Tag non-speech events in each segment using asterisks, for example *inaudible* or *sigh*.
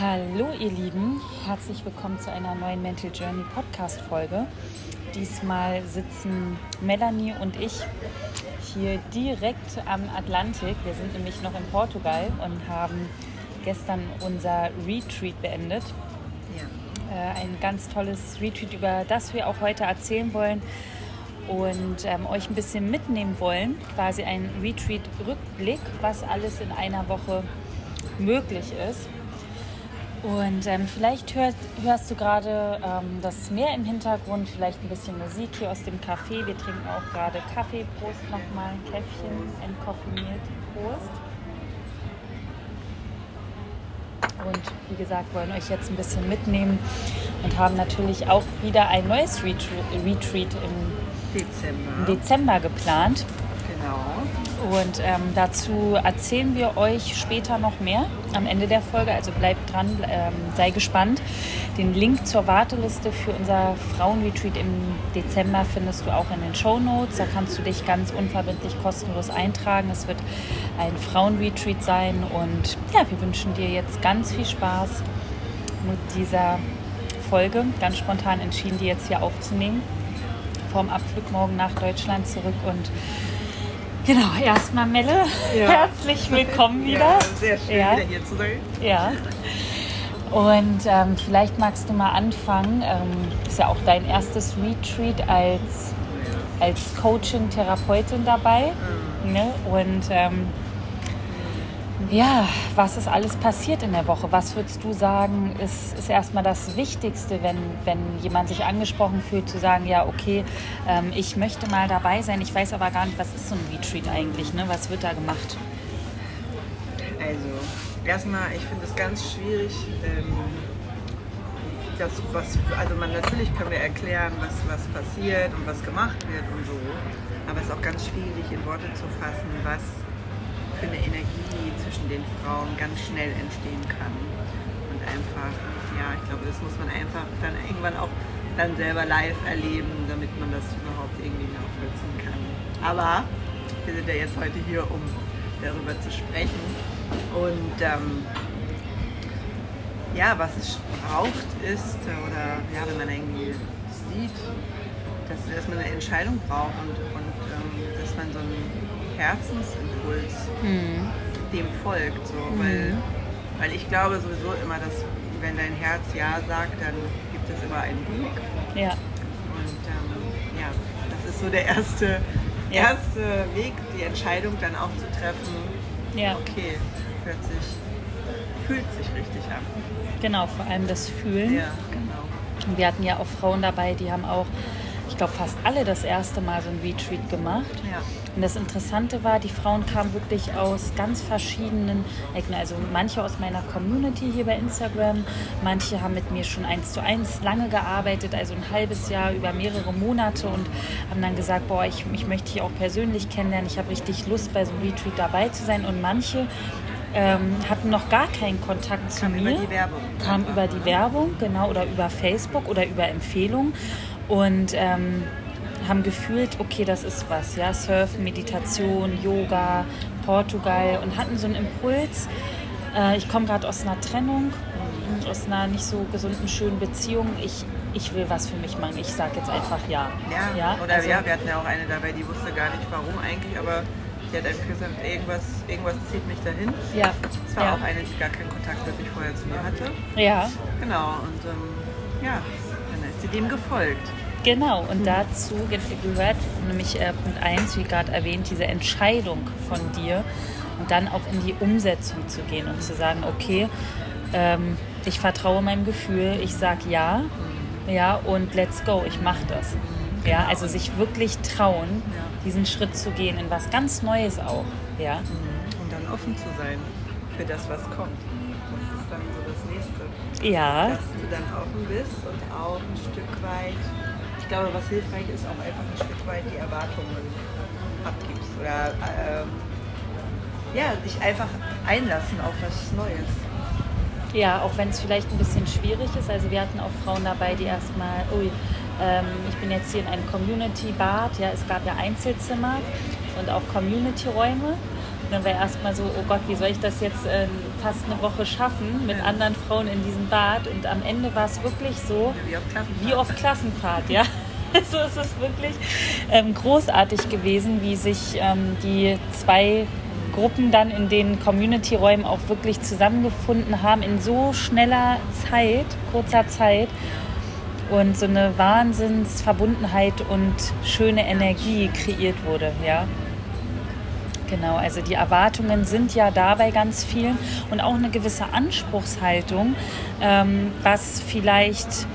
Hallo ihr Lieben, herzlich willkommen zu einer neuen Mental Journey Podcast Folge. Diesmal sitzen Melanie und ich hier direkt am Atlantik. Wir sind nämlich noch in Portugal und haben gestern unser Retreat beendet. Ja. Äh, ein ganz tolles Retreat, über das wir auch heute erzählen wollen und ähm, euch ein bisschen mitnehmen wollen. Quasi ein Retreat-Rückblick, was alles in einer Woche möglich ist. Und ähm, vielleicht hörst, hörst du gerade ähm, das Meer im Hintergrund, vielleicht ein bisschen Musik hier aus dem Café. Wir trinken auch gerade Kaffee. Prost nochmal, ein Käffchen, entkoffiniert. Prost. Und wie gesagt, wollen euch jetzt ein bisschen mitnehmen und haben natürlich auch wieder ein neues Retreat, im Dezember. Dezember geplant. Genau. Und ähm, dazu erzählen wir euch später noch mehr am Ende der Folge. Also bleibt dran, ähm, sei gespannt. Den Link zur Warteliste für unser Frauenretreat im Dezember findest du auch in den Show Notes. Da kannst du dich ganz unverbindlich kostenlos eintragen. Es wird ein Frauenretreat sein. Und ja, wir wünschen dir jetzt ganz viel Spaß mit dieser Folge. Ganz spontan entschieden, die jetzt hier aufzunehmen. Vorm Abflug morgen nach Deutschland zurück und Genau, erstmal Melle, Ja. herzlich willkommen wieder. Ja, sehr schön, Ja. wieder hier zu sein. Ja. Und ähm, vielleicht magst du mal anfangen. Ähm, ist ja auch dein erstes Retreat als, als Coaching, Therapeutin dabei. Ne? Und ähm, ja, was ist alles passiert in der Woche? Was würdest du sagen, ist, ist erstmal das Wichtigste, wenn, wenn jemand sich angesprochen fühlt, zu sagen, ja, okay, ähm, ich möchte mal dabei sein, ich weiß aber gar nicht, was ist so ein Retreat eigentlich, ne? was wird da gemacht? Also, erstmal, ich finde es ganz schwierig, ähm, das, was, also man, natürlich können wir erklären, was, was passiert und was gemacht wird und so, aber es ist auch ganz schwierig in Worte zu fassen, was für eine Energie zwischen den Frauen ganz schnell entstehen kann. Und einfach, ja, ich glaube, das muss man einfach dann irgendwann auch dann selber live erleben, damit man das überhaupt irgendwie nachvollziehen kann. Aber wir sind ja jetzt heute hier, um darüber zu sprechen. Und ähm, ja, was es braucht ist, oder ja, wenn man irgendwie sieht, dass, dass man eine Entscheidung braucht und, und ähm, dass man so einen Herzensimpuls dem folgt. So, weil, weil ich glaube sowieso immer, dass wenn dein Herz Ja sagt, dann gibt es immer einen Weg. Ja, Und ähm, ja, das ist so der erste, Ja. erste Weg, die Entscheidung dann auch zu treffen. ja. Okay, hört sich, fühlt sich richtig an. Genau, vor allem das Fühlen. Ja, genau. Und wir hatten ja auch Frauen dabei, die haben auch, glaube, fast alle das erste Mal so ein Retreat gemacht. Ja. Und das Interessante war, die Frauen kamen wirklich aus ganz verschiedenen Ecken. Also manche aus meiner Community hier bei Instagram, manche haben mit mir schon eins zu eins lange gearbeitet, also ein halbes Jahr über mehrere Monate und haben dann gesagt, boah, ich, ich möchte dich auch persönlich kennenlernen, ich habe richtig Lust, bei so einem Retreat dabei zu sein. Und manche ähm, hatten noch gar keinen Kontakt zu Kam mir über die Werbung. kam über die? Werbung, genau, oder über Facebook oder über Empfehlungen und ähm, haben gefühlt, okay, das ist was, ja, Surfen, Meditation, Yoga, Portugal und hatten so einen Impuls. Äh, ich komme gerade aus einer Trennung, aus einer nicht so gesunden, schönen Beziehung. Ich, ich will was für mich machen. Ich sage jetzt einfach ja. Ja, oder also- ja, wir hatten ja auch eine dabei, die wusste gar nicht warum eigentlich, aber die hat einfach gesagt, irgendwas, irgendwas zieht mich dahin. Ja, Es war ja. auch eine, die gar keinen Kontakt wirklich vorher zu mir hatte. ja, Genau, und ähm, ja, dann ist sie dem gefolgt. Genau, und dazu ge- gehört nämlich äh, Punkt 1, wie gerade erwähnt, diese Entscheidung von dir und dann auch in die Umsetzung zu gehen und zu sagen, okay, ähm, ich vertraue meinem Gefühl, ich sage ja, ja, und let's go, ich mache das. Ja, also sich wirklich trauen, Ja. diesen Schritt zu gehen in was ganz Neues auch. Ja, Und dann offen zu sein für das, was kommt. Ja, Dass du dann offen bist und auch ein Stück weit, ich glaube, was hilfreich ist, auch einfach ein Stück weit die Erwartungen abgibst. Oder ähm, ja, dich einfach einlassen auf was Neues. Ja, auch wenn es vielleicht ein bisschen schwierig ist. Also wir hatten auch Frauen dabei, die erstmal, ui, ähm, ich bin jetzt hier in einem Community-Bad, ja, es gab ja Einzelzimmer und auch Community-Räume. Und dann war erstmal so, oh Gott, wie soll ich das jetzt äh, fast eine Woche schaffen mit anderen Frauen in diesem Bad. Und am Ende war es wirklich so, Wie auf Klassenfahrt. wie auf Klassenfahrt, ja. *laughs* So ist es wirklich ähm, großartig gewesen, wie sich ähm, die zwei Gruppen dann in den Community-Räumen auch wirklich zusammengefunden haben in so schneller Zeit, kurzer Zeit. Und so eine Wahnsinnsverbundenheit und schöne Energie kreiert wurde, ja. Genau, also die Erwartungen sind ja da bei ganz vielen und auch eine gewisse Anspruchshaltung, ähm, was vielleicht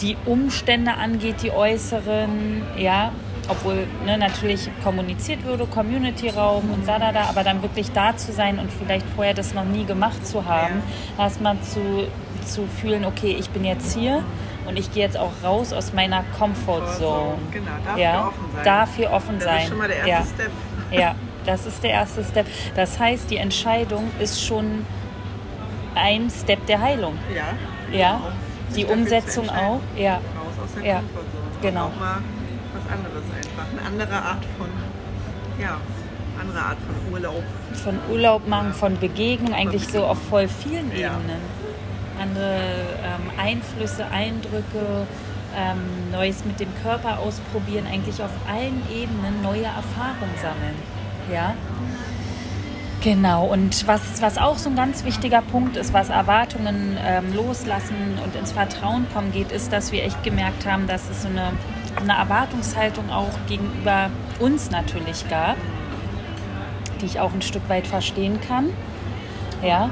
die Umstände angeht, die äußeren, ja, obwohl ne, natürlich kommuniziert würde, Community-Raum und da, da, da, aber dann wirklich da zu sein und vielleicht vorher das noch nie gemacht zu haben, erstmal zu, zu fühlen, okay, ich bin jetzt hier und ich gehe jetzt auch raus aus meiner Comfort Zone. Genau, dafür ja, offen sein. dafür offen das sein. ist schon mal der erste ja. Step. Ja, *laughs* das ist der erste Step. Das heißt, die Entscheidung ist schon ein Step der Heilung. Ja. Ja, genau. Sich die zu Umsetzung auch. Ja, Raus aus der Ja, Komfortzone. genau. Und auch mal was anderes einfach. Eine andere Art von, ja, andere Art von Urlaub. von Urlaub machen, von Begegnung, eigentlich so auf voll vielen Ja. Ebenen. Andere ähm, Einflüsse, Eindrücke, ähm, Neues mit dem Körper ausprobieren, eigentlich auf allen Ebenen neue Erfahrungen sammeln. Ja. Genau, und was, was auch so ein ganz wichtiger Punkt ist, was Erwartungen ähm, loslassen und ins Vertrauen kommen geht, ist, dass wir echt gemerkt haben, dass es so eine, eine Erwartungshaltung auch gegenüber uns natürlich gab, die ich auch ein Stück weit verstehen kann. Ja,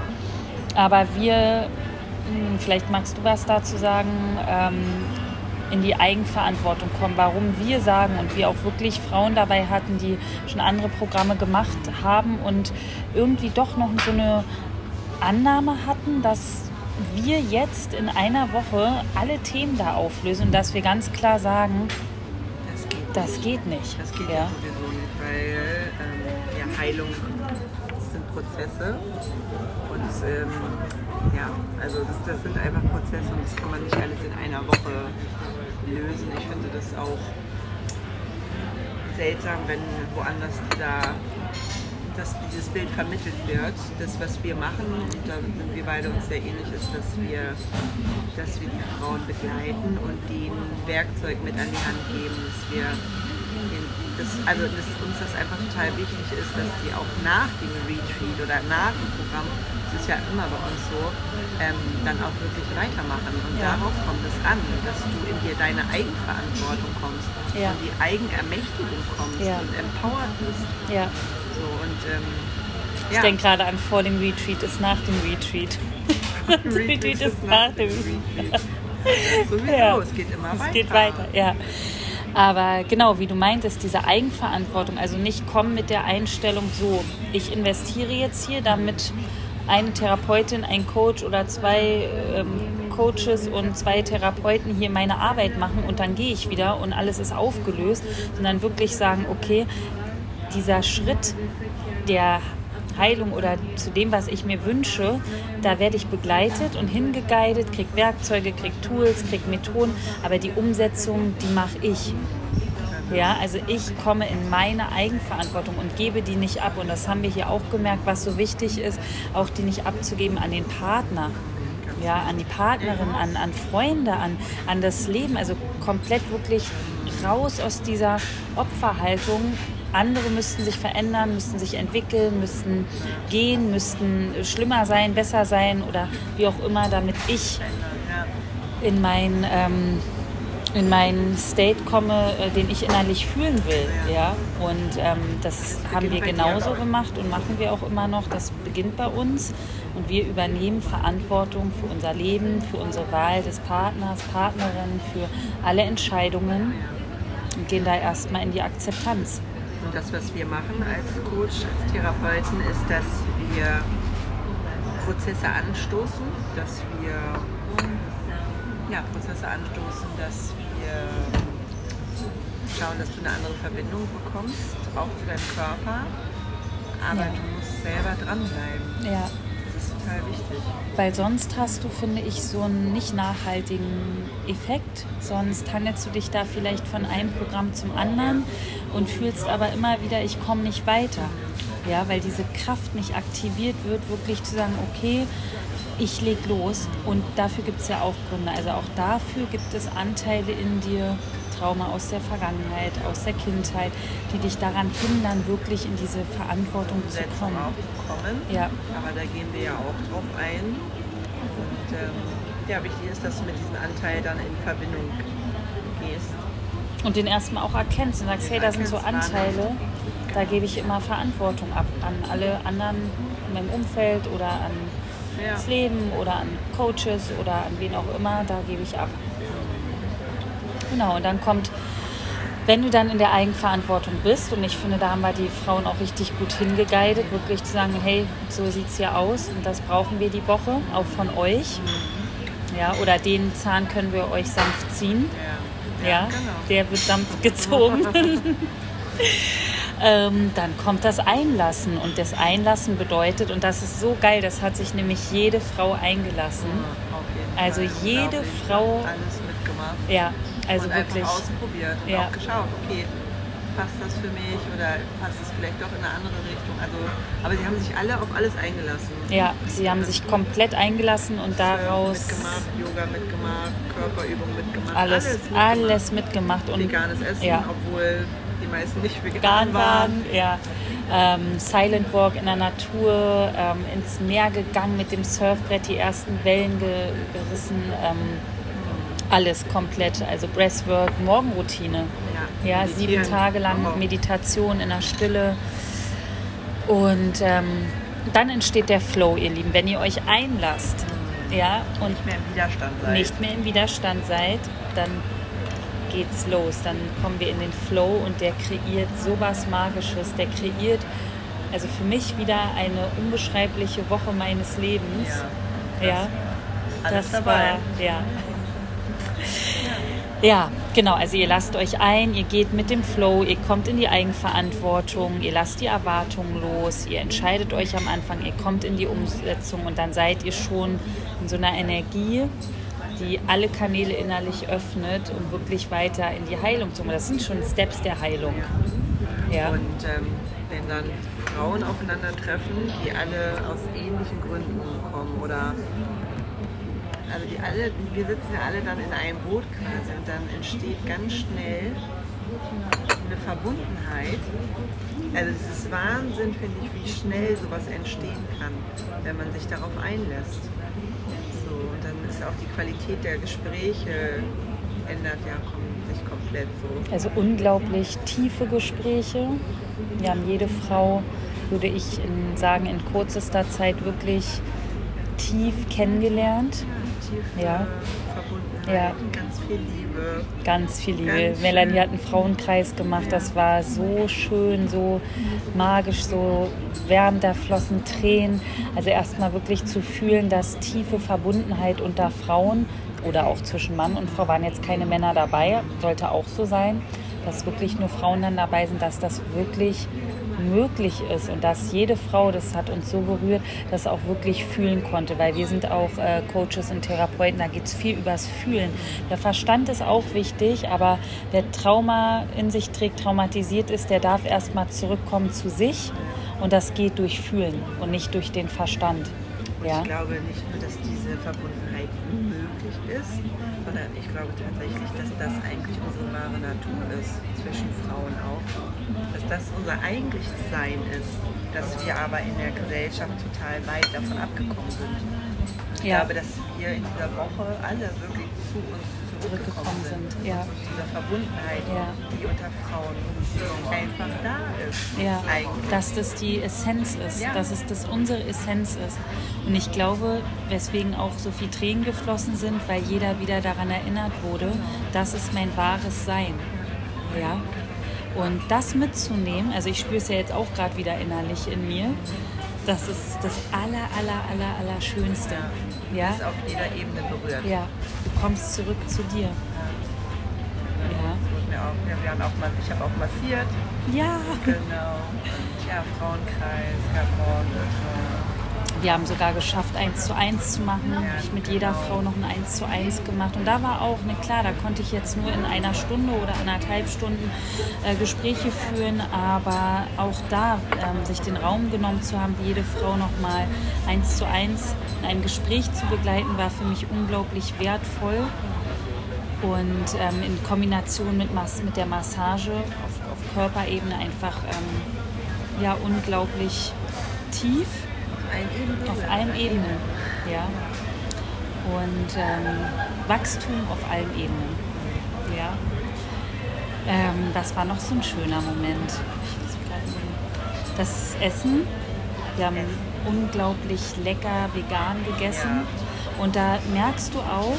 aber wir, hm, vielleicht magst du was dazu sagen, ähm, in die Eigenverantwortung kommen, warum wir sagen und wir auch wirklich Frauen dabei hatten, die schon andere Programme gemacht haben und irgendwie doch noch so eine Annahme hatten, dass wir jetzt in einer Woche alle Themen da auflösen und dass wir ganz klar sagen, Das geht das geht nicht. Das geht ja. sowieso nicht, weil ähm, ja, Heilung sind Prozesse und ähm, ja, also das, das sind einfach Prozesse und das kann man nicht alles in einer Woche lösen. Ich finde das auch seltsam, wenn woanders da dass dieses Bild vermittelt wird, das was wir machen, und da sind wir beide uns sehr ähnlich, ist, dass wir, dass wir die Frauen begleiten und denen Werkzeug mit an die Hand geben, dass wir den, das, also dass uns das einfach total wichtig ist, dass die auch nach dem Retreat oder nach dem Programm, das ist ja immer bei uns so, ähm, dann auch wirklich weitermachen. Und Ja. darauf kommt es an, dass du in dir deine Eigenverantwortung kommst Ja. und die Eigenermächtigung kommst Ja. und empowered bist. ja. So, und ähm, Ich denke gerade an vor dem Retreat ist nach dem Retreat. *laughs* Retreat ist nach dem Retreat. Sowieso, Ja. es geht immer Es weiter. geht weiter, ja. Aber genau, wie du meintest, diese Eigenverantwortung, also nicht kommen mit der Einstellung so, ich investiere jetzt hier, damit eine Therapeutin, ein Coach oder zwei ähm, Coaches und zwei Therapeuten hier meine Arbeit machen und dann gehe ich wieder und alles ist aufgelöst, sondern wirklich sagen, okay, dieser Schritt der Heilung oder zu dem, was ich mir wünsche, da werde ich begleitet und hingeguidet, krieg Werkzeuge, krieg Tools, krieg Methoden, aber die Umsetzung, die mache ich. Ja, also ich komme in meine Eigenverantwortung und gebe die nicht ab. Und das haben wir hier auch gemerkt, was so wichtig ist, auch die nicht abzugeben an den Partner. Ja, an die Partnerin, an, an Freunde, an, an das Leben. Also komplett wirklich raus aus dieser Opferhaltung. Andere müssten sich verändern, müssten sich entwickeln, müssten gehen, müssten schlimmer sein, besser sein oder wie auch immer, damit ich in mein ähm, in meinen State komme, äh, den ich innerlich fühlen will. Ja? Und ähm, das haben wir genauso gemacht und machen wir auch immer noch. Das beginnt bei uns und wir übernehmen Verantwortung für unser Leben, für unsere Wahl des Partners, Partnerin, für alle Entscheidungen und gehen da erstmal in die Akzeptanz. Und das, was wir machen als Coach, als Therapeuten, ist, dass wir Prozesse anstoßen, dass wir ja, Prozesse anstoßen, dass wir schauen, dass du eine andere Verbindung bekommst, auch zu deinem Körper. Aber Ja. du musst selber dranbleiben. Ja. Total wichtig. Weil sonst hast du, finde ich, so einen nicht nachhaltigen Effekt. Sonst hangelst du dich da vielleicht von einem Programm zum anderen und fühlst aber immer wieder, ich komme nicht weiter. Ja, weil diese Kraft nicht aktiviert wird, wirklich zu sagen, okay, ich leg los. Und dafür gibt es ja auch Gründe. Also auch dafür gibt es Anteile in dir, Trauma aus der Vergangenheit, aus der Kindheit, die dich daran hindern, wirklich in diese Verantwortung zu kommen. Kommen. Ja. Aber da gehen wir ja auch drauf ein. Und ähm, ja, wichtig ist, dass du mit diesem Anteil dann in Verbindung gehst. Und den erstmal auch erkennst und sagst, Den hey, da sind so Anteile, da gebe ich immer Verantwortung ab an alle anderen in meinem Umfeld oder an Ja. das Leben oder an Coaches oder an wen auch immer, da gebe ich ab. Genau, und dann kommt, wenn du dann in der Eigenverantwortung bist, und ich finde, da haben wir die Frauen auch richtig gut hingeguidet, wirklich zu sagen, hey, so sieht es hier aus und das brauchen wir die Woche, auch von euch. Ja, oder den Zahn können wir euch sanft ziehen. Ja, Ja, genau. der wird sanft *laughs* gezogen. *laughs* ähm, dann kommt das Einlassen. Und das Einlassen bedeutet, und das ist so geil, das hat sich nämlich jede Frau eingelassen. Also jede. Frau- Alles mitgemacht. Ja, also und wirklich. einfach ausprobiert und Ja. auch geschaut, okay, passt das für mich oder passt es vielleicht doch in eine andere Richtung. Also, aber sie haben sich alle auf alles eingelassen. Ja, sie haben sich komplett eingelassen und daraus mitgemacht, Yoga mitgemacht, Körperübung mitgemacht, alles, mitgemacht. alles mitgemacht. Und veganes Essen, ja. obwohl die meisten nicht vegan vegan waren. waren, ja. Ähm, Silent Walk in der Natur, ähm, ins Meer gegangen mit dem Surfbrett, die ersten Wellen ge gerissen, ähm, alles komplett. Also Breathwork, Morgenroutine. Ja, Ja, sieben. Tage lang Wow. Meditation in der Stille. Und ähm, dann entsteht der Flow, ihr Lieben, wenn ihr euch einlasst. Ja, und Nicht mehr im Widerstand sein. nicht mehr im Widerstand seid, dann geht's los. Dann kommen wir in den Flow und der kreiert sowas Magisches. Der kreiert also für mich wieder eine unbeschreibliche Woche meines Lebens. Ja, ja Alles das war ja. Ja, genau. Also ihr lasst euch ein, ihr geht mit dem Flow, ihr kommt in die Eigenverantwortung, ihr lasst die Erwartungen los, ihr entscheidet euch am Anfang, ihr kommt in die Umsetzung und dann seid ihr schon in so einer Energie, die alle Kanäle innerlich öffnet, um wirklich weiter in die Heilung zu kommen. Das sind schon Steps der Heilung. Ja. Und ähm, wenn dann Frauen aufeinandertreffen, die alle aus ähnlichen Gründen kommen oder also die alle, wir sitzen ja alle dann in einem Boot quasi und dann entsteht ganz schnell eine Verbundenheit. Also es ist Wahnsinn, finde ich, wie schnell sowas entstehen kann, wenn man sich darauf einlässt. So, und dann ist auch die Qualität der Gespräche ändert ja sich komplett so. Also unglaublich tiefe Gespräche. Wir haben jede Frau, würde ich in, sagen, in kürzester Zeit wirklich tief kennengelernt. Tiefe Ja. Verbundenheit, Ja. ganz viel Liebe. Ganz viel Liebe. Ganz Melanie schön. hat einen Frauenkreis gemacht. Das war so schön, so magisch, so wärmend. Da flossen Tränen. Also erstmal wirklich zu fühlen, dass tiefe Verbundenheit unter Frauen oder auch zwischen Mann und Frau waren jetzt keine Männer dabei, sollte auch so sein, dass wirklich nur Frauen dann dabei sind, dass das wirklich möglich ist und dass jede Frau, das hat uns so berührt, das auch wirklich fühlen konnte, weil wir sind auch äh, Coaches und Therapeuten, da geht es viel übers Fühlen. Der Verstand ist auch wichtig, aber wer Trauma in sich trägt, traumatisiert ist, der darf erstmal zurückkommen zu sich und das geht durch Fühlen und nicht durch den Verstand. Ja? ich glaube nicht nur, dass diese Verbundenheit möglich ist, sondern ich glaube tatsächlich, dass das eigentlich unsere wahre Natur ist, zwischen Frauen auch. Dass das unser eigentliches Sein ist, dass wir aber in der Gesellschaft total weit davon abgekommen sind. Ich Ja. glaube, dass wir in dieser Woche alle wirklich zu uns zurückgekommen sind. ja. Zu dieser Verbundenheit, Ja. die unter Frauen einfach da ist. Ja, Eigentlich. dass das die Essenz ist, Ja. dass es das unsere Essenz ist. Und ich glaube, weswegen auch so viel Tränen geflossen sind, weil jeder wieder daran erinnert wurde, das ist mein wahres Sein. Ja. Und das mitzunehmen, also ich spüre es ja jetzt auch gerade wieder innerlich in mir, das ist das aller, aller, aller, aller Schönste. Ja. ist auf jeder Ebene berührt. Ja. Du kommst zurück zu dir. Ja. Mir auch, ja, wir haben auch mal, ich habe auch massiert. Ja. Genau. Und ja, Frauenkreis, gab Morgenritual. Wir haben sogar geschafft, eins zu eins zu machen. Ich mit jeder genau. Frau noch ein eins zu eins gemacht. Und da war auch, ne, klar, da konnte ich jetzt nur in einer Stunde oder anderthalb Stunden äh, Gespräche führen, aber auch da ähm, sich den Raum genommen zu haben, jede Frau noch mal eins zu eins in einem Gespräch zu begleiten, war für mich unglaublich wertvoll. Und ähm, in Kombination mit, Mas mit der Massage auf, auf Körperebene einfach ähm, ja, unglaublich tief auf allen Ebenen. Ja. Und ähm, Wachstum auf allen Ebenen. Ja. Ähm, das war noch so ein schöner Moment. Das Essen. Wir haben unglaublich lecker vegan gegessen. Und da merkst du auch,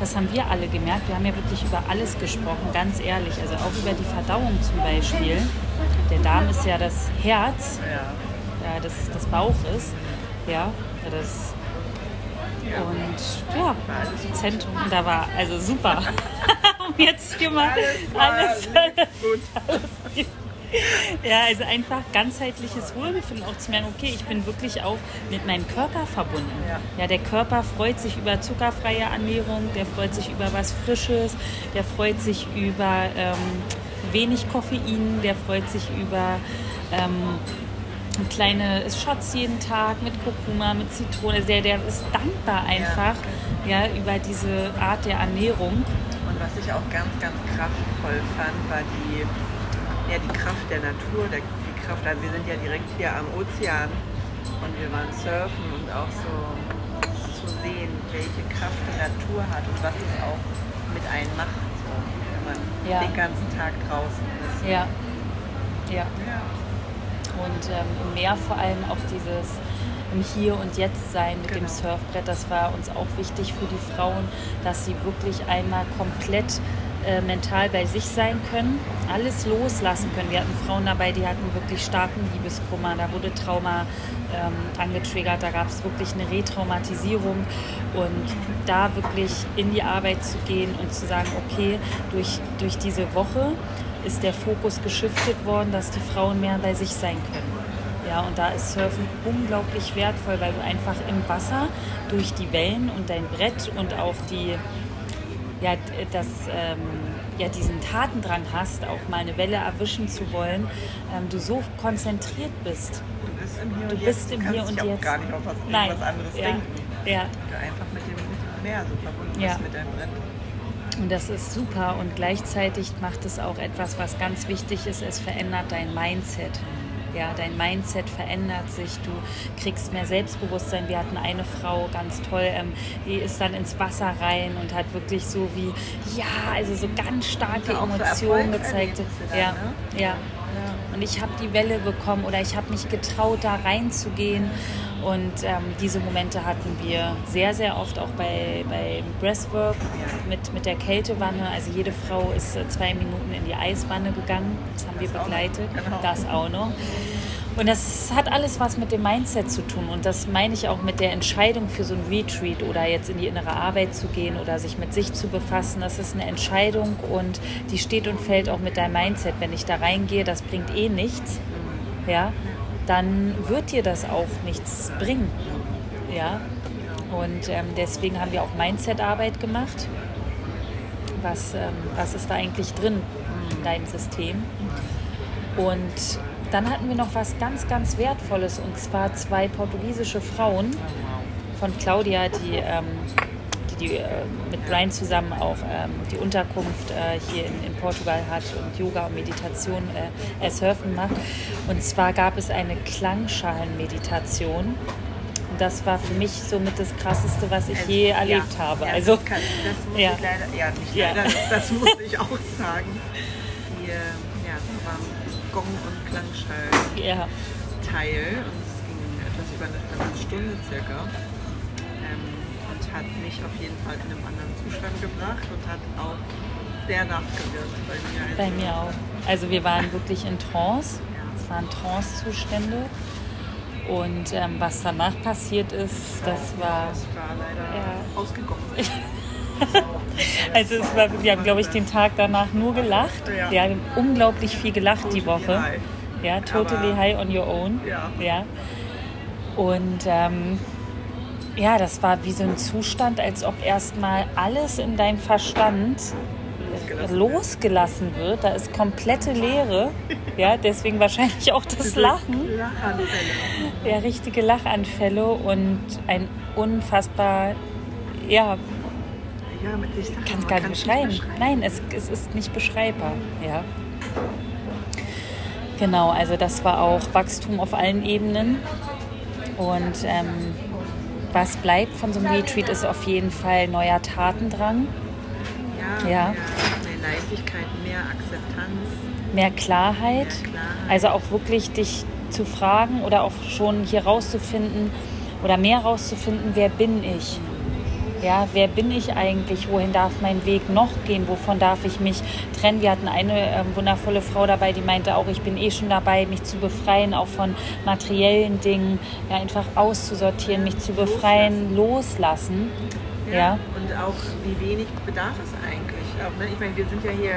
das haben wir alle gemerkt, wir haben ja wirklich über alles gesprochen, ganz ehrlich. Also auch über die Verdauung zum Beispiel. Der Darm ist ja das Herz ja, des, des Bauches. Ja, das. Und ja, Zentrum, da war also super. Und *laughs* jetzt hier mal alles, alles, gut. alles *laughs* ja, also einfach ganzheitliches Wohlbefinden auch zu merken, okay, ich bin wirklich auch mit meinem Körper verbunden. Ja. ja, der Körper freut sich über zuckerfreie Ernährung, der freut sich über was Frisches, der freut sich über ähm, wenig Koffein, der freut sich über ähm, kleine Shots jeden Tag mit Kurkuma, mit Zitrone. Der, der ist dankbar einfach ja. ja. über diese Art der Ernährung. Und was ich auch ganz, ganz kraftvoll fand, war die, ja, die Kraft der Natur, der, die Kraft, also wir sind ja direkt hier am Ozean und wir waren surfen und auch so zu sehen, welche Kraft die Natur hat und was es auch mit einem macht, so, wenn man ja. den ganzen Tag draußen ist. Ja. Ja. ja und ähm, im Meer vor allem auch dieses im Hier und Jetzt sein mit genau. dem Surfbrett. Das war uns auch wichtig für die Frauen, dass sie wirklich einmal komplett äh, mental bei sich sein können, alles loslassen können. Wir hatten Frauen dabei, die hatten wirklich starken Liebeskummer, da wurde Trauma ähm, angetriggert, da gab es wirklich eine Retraumatisierung und da wirklich in die Arbeit zu gehen und zu sagen, okay, durch, durch diese Woche ist der Fokus geschiftet worden, dass die Frauen mehr bei sich sein können. Ja, und da ist Surfen unglaublich wertvoll, weil du einfach im Wasser durch die Wellen und dein Brett und auch die, ja, das, ähm, ja, diesen Tatendrang hast, auch mal eine Welle erwischen zu wollen, ähm, du so konzentriert bist. Du bist im Hier und du bist Jetzt. Im Hier und Jetzt. gar nicht auf was, Nein. anderes ja. denken. Ja. Du einfach mit dem, mit dem Meer so verbunden ja. bist mit deinem Brett. Und das ist super und gleichzeitig macht es auch etwas, was ganz wichtig ist, es verändert dein Mindset. Ja, dein Mindset verändert sich, du kriegst mehr Selbstbewusstsein. Wir hatten eine Frau, ganz toll, ähm, die ist dann ins Wasser rein und hat wirklich so wie, ja, also so ganz starke Emotionen gezeigt. Ja, ne? ja, ja. Und ich habe die Welle bekommen oder ich habe mich getraut, da reinzugehen. Und ähm, diese Momente hatten wir sehr, sehr oft auch bei, bei Breastwork mit, mit der Kältewanne. Also jede Frau ist äh, zwei Minuten in die Eiswanne gegangen. Das haben wir begleitet. Genau. Das auch noch. Und das hat alles was mit dem Mindset zu tun. Und das meine ich auch mit der Entscheidung für so ein Retreat oder jetzt in die innere Arbeit zu gehen oder sich mit sich zu befassen. Das ist eine Entscheidung und die steht und fällt auch mit deinem Mindset. Wenn ich da reingehe, das bringt eh nichts. Ja, dann wird dir das auch nichts bringen. Ja? Und ähm, deswegen haben wir auch Mindset-Arbeit gemacht. Was, ähm, was ist da eigentlich drin in deinem System? Und dann hatten wir noch was ganz, ganz Wertvolles und zwar zwei portugiesische Frauen von Claudia, die ähm, die äh, mit Brian zusammen auch ähm, die Unterkunft äh, hier in, in, Portugal hat und Yoga und Meditation, äh, Surfen macht. Und zwar gab es eine Klangschalenmeditation. Und das war für mich somit das Krasseste, was ich also, je erlebt ja, habe. Ja, also, das, kann, das muss ja. ich leider, ja, nicht leider, *laughs* das, muss ich auch sagen. Die, ja, das war Gong- und Klangschalen-Teil. Ja. Und es ging etwas über eine, Stunde circa hat mich auf jeden Fall in einem anderen Zustand gebracht und hat auch sehr nachgewirkt bei mir. Also bei mir auch. Also wir waren wirklich in Trance. Es waren Trance-Zustände. Und ähm, was danach passiert ist, das war. Das war leider ja. ausgekommen. *laughs* also es war, wir haben, glaube ich, den Tag danach nur gelacht. Ja. Wir haben unglaublich viel gelacht die Woche. High. Ja, totally high on your own. Ja. Und ähm, ja, das war wie so ein Zustand, als ob erstmal alles in deinem Verstand Losgelassen losgelassen wird. Da ist komplette Leere. Ja, deswegen wahrscheinlich auch das Lachen. Lachanfälle. Ja, richtige Lachanfälle und ein unfassbar, ja, Ja, mit ich kann es gar nicht kann's beschreiben. Nein, es, es ist nicht beschreibbar. Ja. Genau, also das war auch Wachstum auf allen Ebenen. Und ähm, was bleibt von so einem Retreat ist auf jeden Fall neuer Tatendrang, Ja, Ja. Mehr, mehr Leichtigkeit, mehr Akzeptanz. mehr Klarheit. Mehr Klarheit. Also auch wirklich dich zu fragen oder auch schon hier rauszufinden oder mehr rauszufinden, wer bin ich? Ja, wer bin ich eigentlich? Wohin darf mein Weg noch gehen? Wovon darf ich mich trennen? Wir hatten eine ähm, wundervolle Frau dabei, die meinte auch, ich bin eh schon dabei, mich zu befreien, auch von materiellen Dingen, ja, einfach auszusortieren, mich zu befreien, loslassen. Ja. Und auch, wie wenig bedarf es eigentlich? Auch, ne? Ich meine, wir sind ja hier,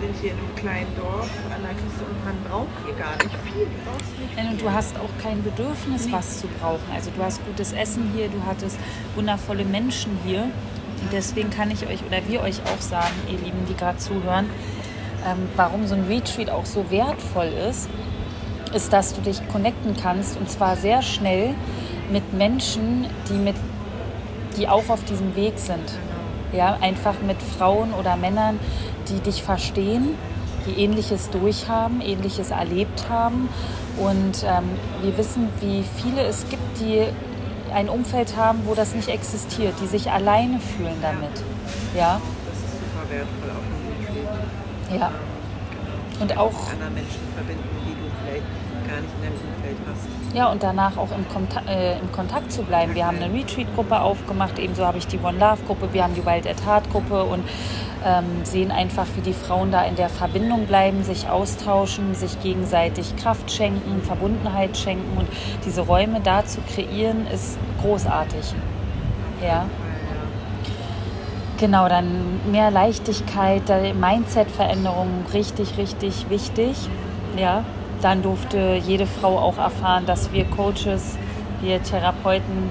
wir sind hier in einem kleinen Dorf an der Küste und man braucht hier gar nicht viel. Du brauchst nicht Nein, Und du hast auch kein Bedürfnis, was zu brauchen. Also du hast gutes Essen hier, du hattest wundervolle Menschen hier. Und deswegen kann ich euch oder wir euch auch sagen, ihr Lieben, die gerade zuhören, ähm, warum so ein Retreat auch so wertvoll ist, ist, dass du dich connecten kannst und zwar sehr schnell mit Menschen, die, mit, die auch auf diesem Weg sind. Ja, einfach mit Frauen oder Männern, die dich verstehen, die ähnliches durchhaben, ähnliches erlebt haben. Und ähm, wir wissen, wie viele es gibt, die ein Umfeld haben, wo das nicht existiert, die sich alleine fühlen damit. Ja, Das ist super wertvoll auf dem Retreat. ja. Und auch Mit anderen Menschen verbinden, die du vielleicht gar nicht in deinem Umfeld hast. Ja, und danach auch im, Konta äh, im Kontakt zu bleiben. Wir haben eine Retreat-Gruppe aufgemacht, ebenso habe ich die One Love-Gruppe, wir haben die Wild at Heart-Gruppe und ähm, sehen einfach, wie die Frauen da in der Verbindung bleiben, sich austauschen, sich gegenseitig Kraft schenken, Verbundenheit schenken und diese Räume da zu kreieren, ist großartig. Ja. Genau, dann mehr Leichtigkeit, Mindset-Veränderung, richtig, richtig wichtig. Ja, dann durfte jede Frau auch erfahren, dass wir Coaches, wir Therapeuten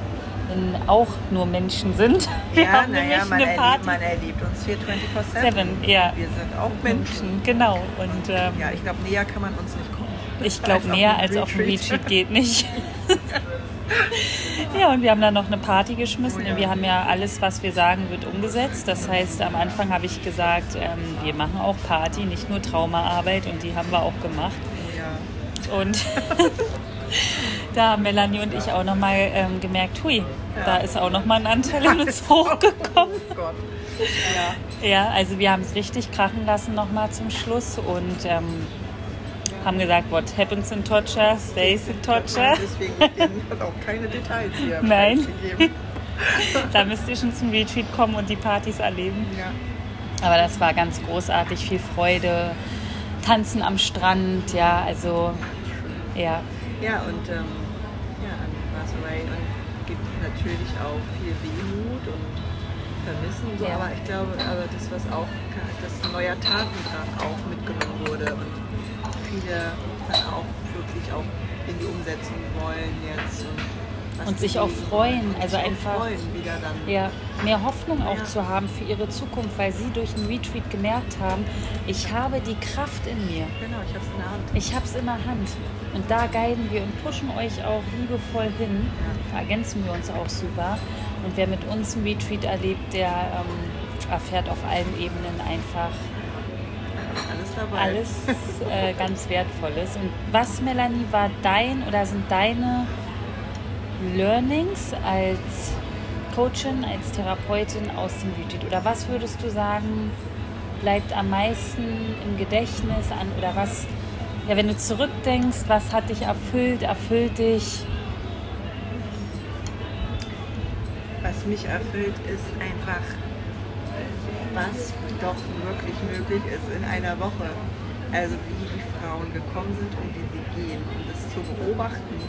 auch nur Menschen sind. Wir ja, haben naja, man, eine erlebt, Party. man erlebt uns hier 24-7. Seven, ja. Wir sind auch Menschen. Genau, und ähm, Ja, ich glaube, näher kann man uns nicht kommen. *laughs* ich glaube, einem als auf dem Retreat. Geht nicht. *laughs* ja, und wir haben dann noch eine Party geschmissen. Oh ja. Wir haben ja alles, was wir sagen, wird umgesetzt. Das heißt, am Anfang habe ich gesagt, ähm, wir machen auch Party, nicht nur Traumaarbeit und die haben wir auch gemacht. Ja. Und *laughs* da haben Melanie und ich auch nochmal ähm, gemerkt, hui, da ist auch nochmal ein Anteil in uns *laughs* hochgekommen. Oh Gott. Ja. Ja, also wir haben es richtig krachen lassen nochmal zum Schluss und ähm, haben gesagt, what happens in Torture, stays in Torture. Deswegen hat auch keine Details hier Nein. *laughs* Da müsst ihr schon zum Retreat kommen und die Partys erleben. Ja. Aber das war ganz großartig, viel Freude, Tanzen am Strand, ja, also ja, Ja, und ähm, ja, an gibt natürlich auch viel Wehmut und Vermissen, so, Ja. aber ich glaube, aber das, was auch dass ein neuer Tatendrang auch mitgenommen wurde und viele dann auch wirklich auch in die Umsetzung wollen jetzt und, Und sich auch freuen, also einfach- freuen, ja, mehr Hoffnung auch Ja. zu haben für ihre Zukunft, weil sie durch den Retreat gemerkt haben, ich habe die Kraft in mir. genau, ich habe es in der Hand. Ich habe es in der Hand. Und da guiden wir und pushen euch auch liebevoll hin. Da ergänzen wir uns auch super. Und wer mit uns ein Retreat erlebt, der ähm, erfährt auf allen Ebenen einfach Alles dabei. alles äh, ganz Wertvolles. Und was, Melanie, war dein oder sind deine Learnings als Coachin, als Therapeutin aus dem Retreat? Oder was würdest du sagen, bleibt am meisten im Gedächtnis an oder was, ja, wenn du zurückdenkst, was hat dich erfüllt, erfüllt dich? Was mich erfüllt, ist einfach, was doch wirklich möglich ist in einer Woche. Also wie die Frauen gekommen sind und wie sie gehen. Und das zu beobachten,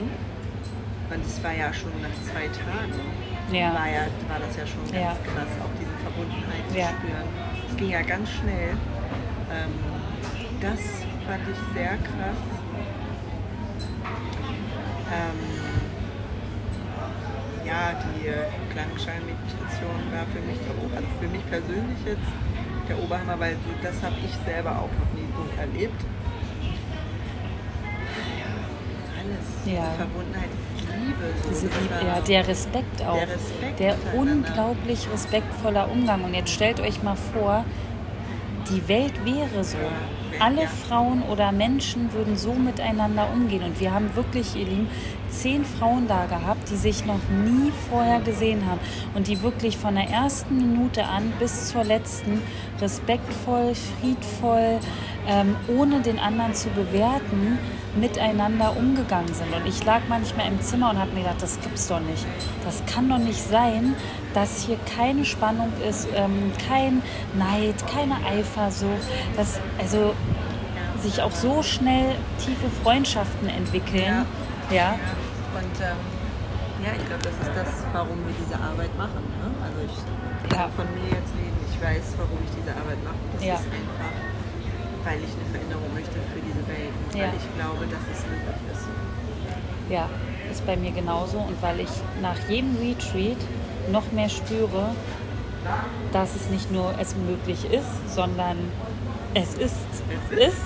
und es war ja schon nach zwei Tagen, Ja. war, ja, war das ja schon ganz Ja. krass, auch diese Verbundenheit zu Ja. spüren. Es ging ja ganz schnell. Ähm, das fand ich sehr krass. Ähm, ja, die Klangschallmeditation war für mich, der, also für mich persönlich jetzt der Oberhammer, weil das habe ich selber auch noch nie so erlebt. Alles, Ja. Verbundenheit, diese Liebe. Diese Liebe, ja, der Respekt auch. Der Respekt der unglaublich respektvoller Umgang. Und jetzt stellt euch mal vor, die Welt wäre so. Alle. Frauen oder Menschen würden so miteinander umgehen. Und wir haben wirklich, ihr Lieben, zehn Frauen da gehabt, die sich noch nie vorher gesehen haben. Und die wirklich von der ersten Minute an bis zur letzten respektvoll, friedvoll, ähm, ohne den anderen zu bewerten, miteinander umgegangen sind. Und ich lag manchmal im Zimmer und habe mir gedacht, das gibt's doch nicht. Das kann doch nicht sein, dass hier keine Spannung ist, ähm, kein Neid, keine Eifersucht, dass also sich auch so schnell tiefe Freundschaften entwickeln. Ja. Und ähm, ja, ich glaube, das ist das, warum wir diese Arbeit machen. Ne? Also ich kann Ja. von mir jetzt reden, ich weiß, warum ich diese Arbeit mache. Das Ja. ist einfach, weil ich eine Veränderung möchte für diese Welt. Und Ja. Weil ich glaube, dass es möglich ist. Ja, ist bei mir genauso. Und weil ich nach jedem Retreat noch mehr spüre, dass es nicht nur es möglich ist, sondern es ist. Es ist.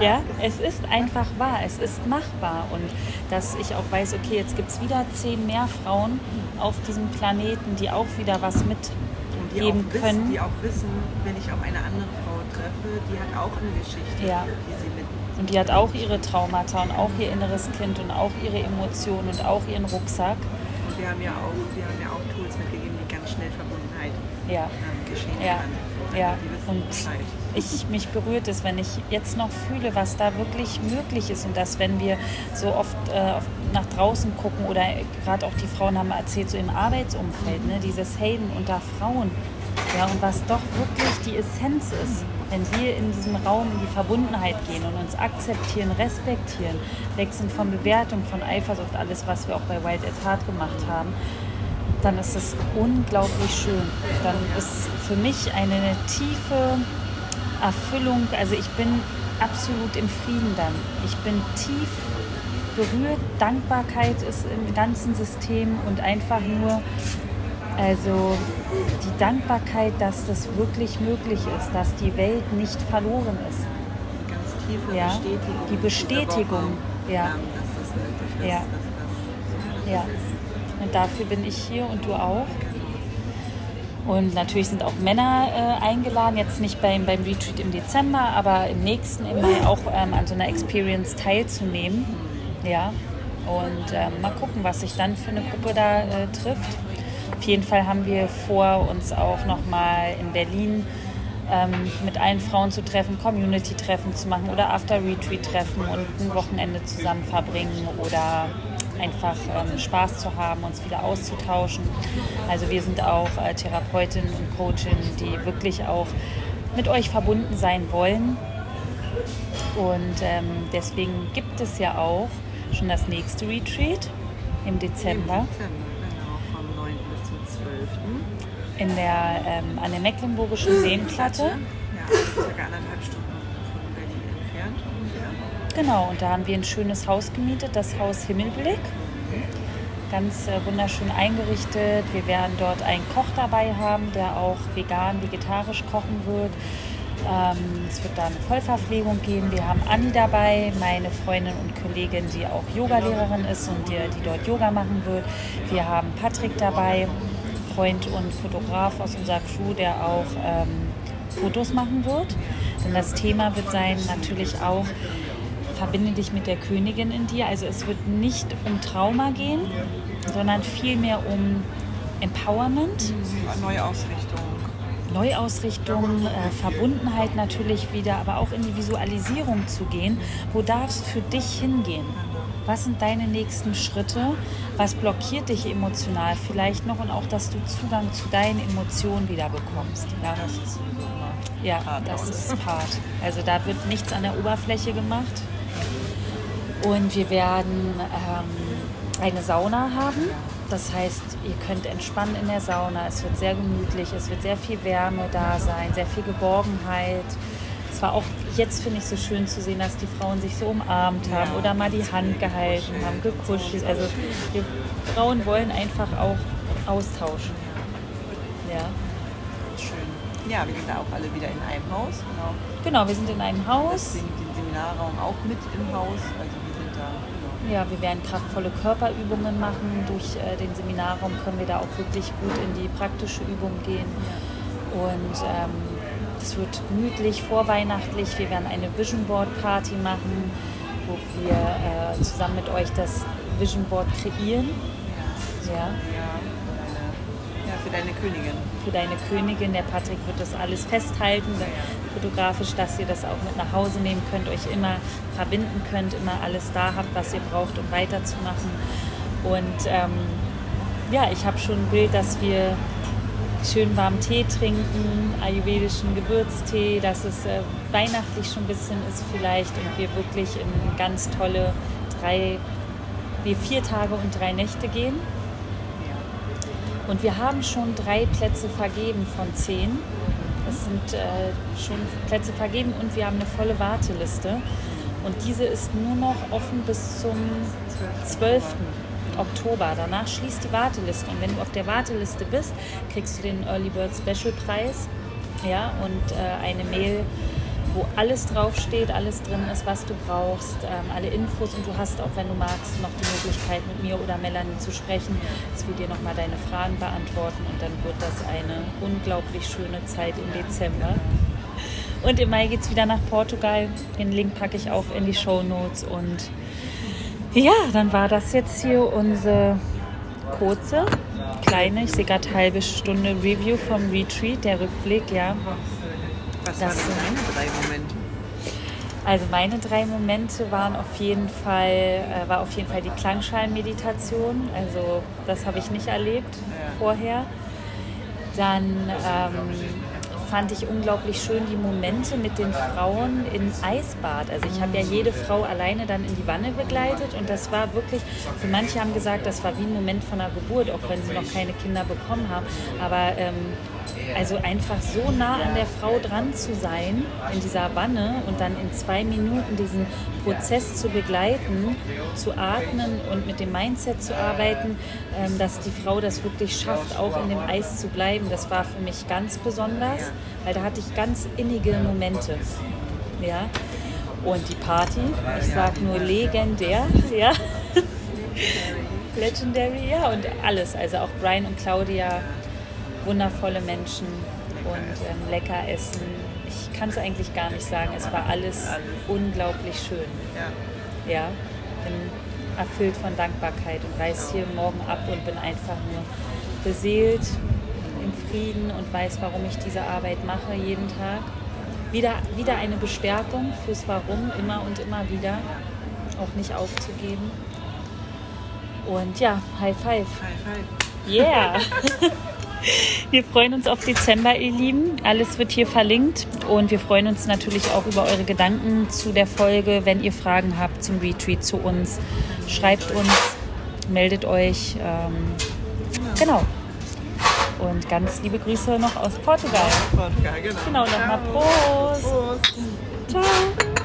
Ja, es ist einfach wahr, es ist machbar. Und dass ich auch weiß, okay, jetzt gibt es wieder zehn mehr Frauen auf diesem Planeten, die auch wieder was mitgeben auch wissen, können. die auch wissen, wenn ich auf eine andere Frau treffe, die hat auch eine Geschichte, Ja. die sie mit Und die hat auch ihre Traumata und auch ihr inneres Kind und auch ihre Emotionen und auch ihren Rucksack. Und wir haben ja auch, wir haben ja auch Tools mitgegeben, wie ganz schnell Verbundenheit Ja. ähm, geschehen Ja, kann. ja. Die wissen Und ich mich berührt es, wenn ich jetzt noch fühle, was da wirklich möglich ist und dass wenn wir so oft äh, nach draußen gucken oder gerade auch die Frauen haben erzählt, so im Arbeitsumfeld, ne, dieses Helden unter Frauen, ja, und was doch wirklich die Essenz ist, wenn wir in diesem Raum in die Verbundenheit gehen und uns akzeptieren, respektieren, sind von Bewertung, von Eifersucht, alles, was wir auch bei Wild at Heart gemacht haben, dann ist es unglaublich schön. Dann ist für mich eine tiefe Erfüllung, also ich bin absolut im Frieden dann. Ich bin tief berührt, Dankbarkeit ist im ganzen System und einfach nur, also die Dankbarkeit, dass das wirklich möglich ist, dass die Welt nicht verloren ist. ganz tiefe Ja, Bestätigung. die Bestätigung, Woche, ja. ähm, dass das möglich ist. Ja. Das, Ja. Und dafür bin ich hier und du auch. Und natürlich sind auch Männer äh, eingeladen, jetzt nicht beim, beim Retreat im Dezember, aber im nächsten im Mai auch ähm, an so einer Experience teilzunehmen. Ja. Und ähm, mal gucken, was sich dann für eine Gruppe da äh, trifft. Auf jeden Fall haben wir vor, uns auch nochmal in Berlin ähm, mit allen Frauen zu treffen, Community-Treffen zu machen oder After-Retreat-Treffen und ein Wochenende zusammen verbringen oder einfach ähm, Spaß zu haben, uns wieder auszutauschen. Also wir sind auch äh, Therapeutinnen und Coachinnen, die wirklich auch mit euch verbunden sein wollen. Und ähm, deswegen gibt es ja auch schon das nächste Retreat im Dezember Dezember, in der, ähm, an der Mecklenburgischen Seenplatte. Ja, circa anderthalb Stunden von Berlin entfernt ungefähr. Genau, und da haben wir ein schönes Haus gemietet, das Haus Himmelblick. Ganz äh, wunderschön eingerichtet. Wir werden dort einen Koch dabei haben, der auch vegan, vegetarisch kochen wird. Ähm, es wird da eine Vollverpflegung geben. Wir haben Anni dabei, meine Freundin und Kollegin, die auch Yogalehrerin ist und die, die dort Yoga machen wird. Wir haben Patrick dabei, Freund und Fotograf aus unserer Crew, der auch ähm, Fotos machen wird. Denn das Thema wird sein natürlich auch, verbinde dich mit der Königin in dir. Also es wird nicht um Trauma gehen, sondern vielmehr um Empowerment. Neue Ausrichtung. Neuausrichtung, äh, Verbundenheit natürlich wieder, aber auch in die Visualisierung zu gehen. Wo darf es für dich hingehen? Was sind deine nächsten Schritte? Was blockiert dich emotional vielleicht noch und auch, dass du Zugang zu deinen Emotionen wieder bekommst? Ja, Das ist immer ja Part das ist *laughs* Part. Also da wird nichts an der Oberfläche gemacht. Und wir werden ähm, eine Sauna haben. Das heißt, ihr könnt entspannen in der Sauna. Es wird sehr gemütlich, es wird sehr viel Wärme da sein, sehr viel Geborgenheit. es war auch jetzt finde ich so schön zu sehen, dass die Frauen sich so umarmt haben Ja. oder mal die Hand gehalten haben, gekuschelt. Also wir Frauen wollen einfach auch austauschen. Ja. Schön. Ja, wir sind da auch alle wieder in einem Haus. Genau. Genau, wir sind in einem Haus. Deswegen den Seminarraum auch mit im Haus. Also wir sind da. Genau. Ja, wir werden kraftvolle Körperübungen machen. Durch äh, den Seminarraum können wir da auch wirklich gut in die praktische Übung gehen. Und ähm, es wird gemütlich, vorweihnachtlich. Wir werden eine Vision Board Party machen, wo wir äh, zusammen mit euch das Vision Board kreieren. Ja, Ja, für deine, ja, für deine Königin. für deine Königin. Der Patrick wird das alles festhalten, da- fotografisch, dass ihr das auch mit nach Hause nehmen könnt, euch immer verbinden könnt, immer alles da habt, was ihr braucht, um weiterzumachen. Und ähm, ja, ich habe schon ein Bild, dass wir schön warmen Tee trinken, ayurvedischen Gewürztee, dass es äh, weihnachtlich schon ein bisschen ist vielleicht und wir wirklich in ganz tolle drei, nee, vier Tage und drei Nächte gehen. Und wir haben schon drei Plätze vergeben von zehn. Es sind äh, schon Plätze vergeben und wir haben eine volle Warteliste. Und diese ist nur noch offen bis zum 12. Oktober. Danach schließt die Warteliste. Und wenn du auf der Warteliste bist, kriegst du den Early Bird Special Preis ja, und äh, eine Mail, wo alles draufsteht, alles drin ist, was du brauchst, ähm, alle Infos. Und du hast auch, wenn du magst, noch die Möglichkeit, mit mir oder Melanie zu sprechen, dass wir dir nochmal deine Fragen beantworten. Und dann wird das eine unglaublich schöne Zeit im Dezember. Und im Mai geht es wieder nach Portugal. Den Link packe ich auch in die Show Notes. Und ja, dann war das jetzt hier unsere kurze, kleine, ich sehe gerade halbe Stunde Review vom Retreat, der Rückblick, ja. Was Das waren sind- deine drei Momente? Also meine drei Momente waren auf jeden Fall, äh, war auf jeden Fall die Klangschalenmeditation. Also das habe ich nicht erlebt Ja. vorher. Dann ähm, fand ich unglaublich schön die Momente mit den Frauen im Eisbad. Also ich habe ja jede Frau alleine dann in die Wanne begleitet und das war wirklich, für manche haben gesagt, das war wie ein Moment von der Geburt, auch wenn sie noch keine Kinder bekommen haben. Aber ähm, also einfach so nah an der Frau dran zu sein in dieser Wanne und dann in zwei Minuten diesen Prozess zu begleiten, zu atmen und mit dem Mindset zu arbeiten, ähm, dass die Frau das wirklich schafft, auch in dem Eis zu bleiben, das war für mich ganz besonders, weil da hatte ich ganz innige Momente. Ja. Und die Party, ich sag nur legendär, *laughs* ja. Legendary, ja, und alles. Also auch Brian und Claudia, wundervolle Menschen und ähm, lecker essen. Ich kann es eigentlich gar nicht sagen. Es war alles unglaublich schön. Ja. Ja, bin erfüllt von Dankbarkeit und reise hier morgen ab und bin einfach nur beseelt, im Frieden und weiß, warum ich diese Arbeit mache jeden Tag. Wieder, wieder eine Bestärkung fürs Warum, immer und immer wieder, auch nicht aufzugeben. Und ja, High Five. High five. Yeah! *laughs* *laughs* Wir freuen uns auf Dezember, ihr Lieben. Alles wird hier verlinkt. Und wir freuen uns natürlich auch über eure Gedanken zu der Folge. Wenn ihr Fragen habt zum Retreat zu uns, schreibt uns, meldet euch. Ähm, genau. Und ganz liebe Grüße noch aus Portugal. Portugal, genau. Genau, nochmal. Prost. Prost. Ciao.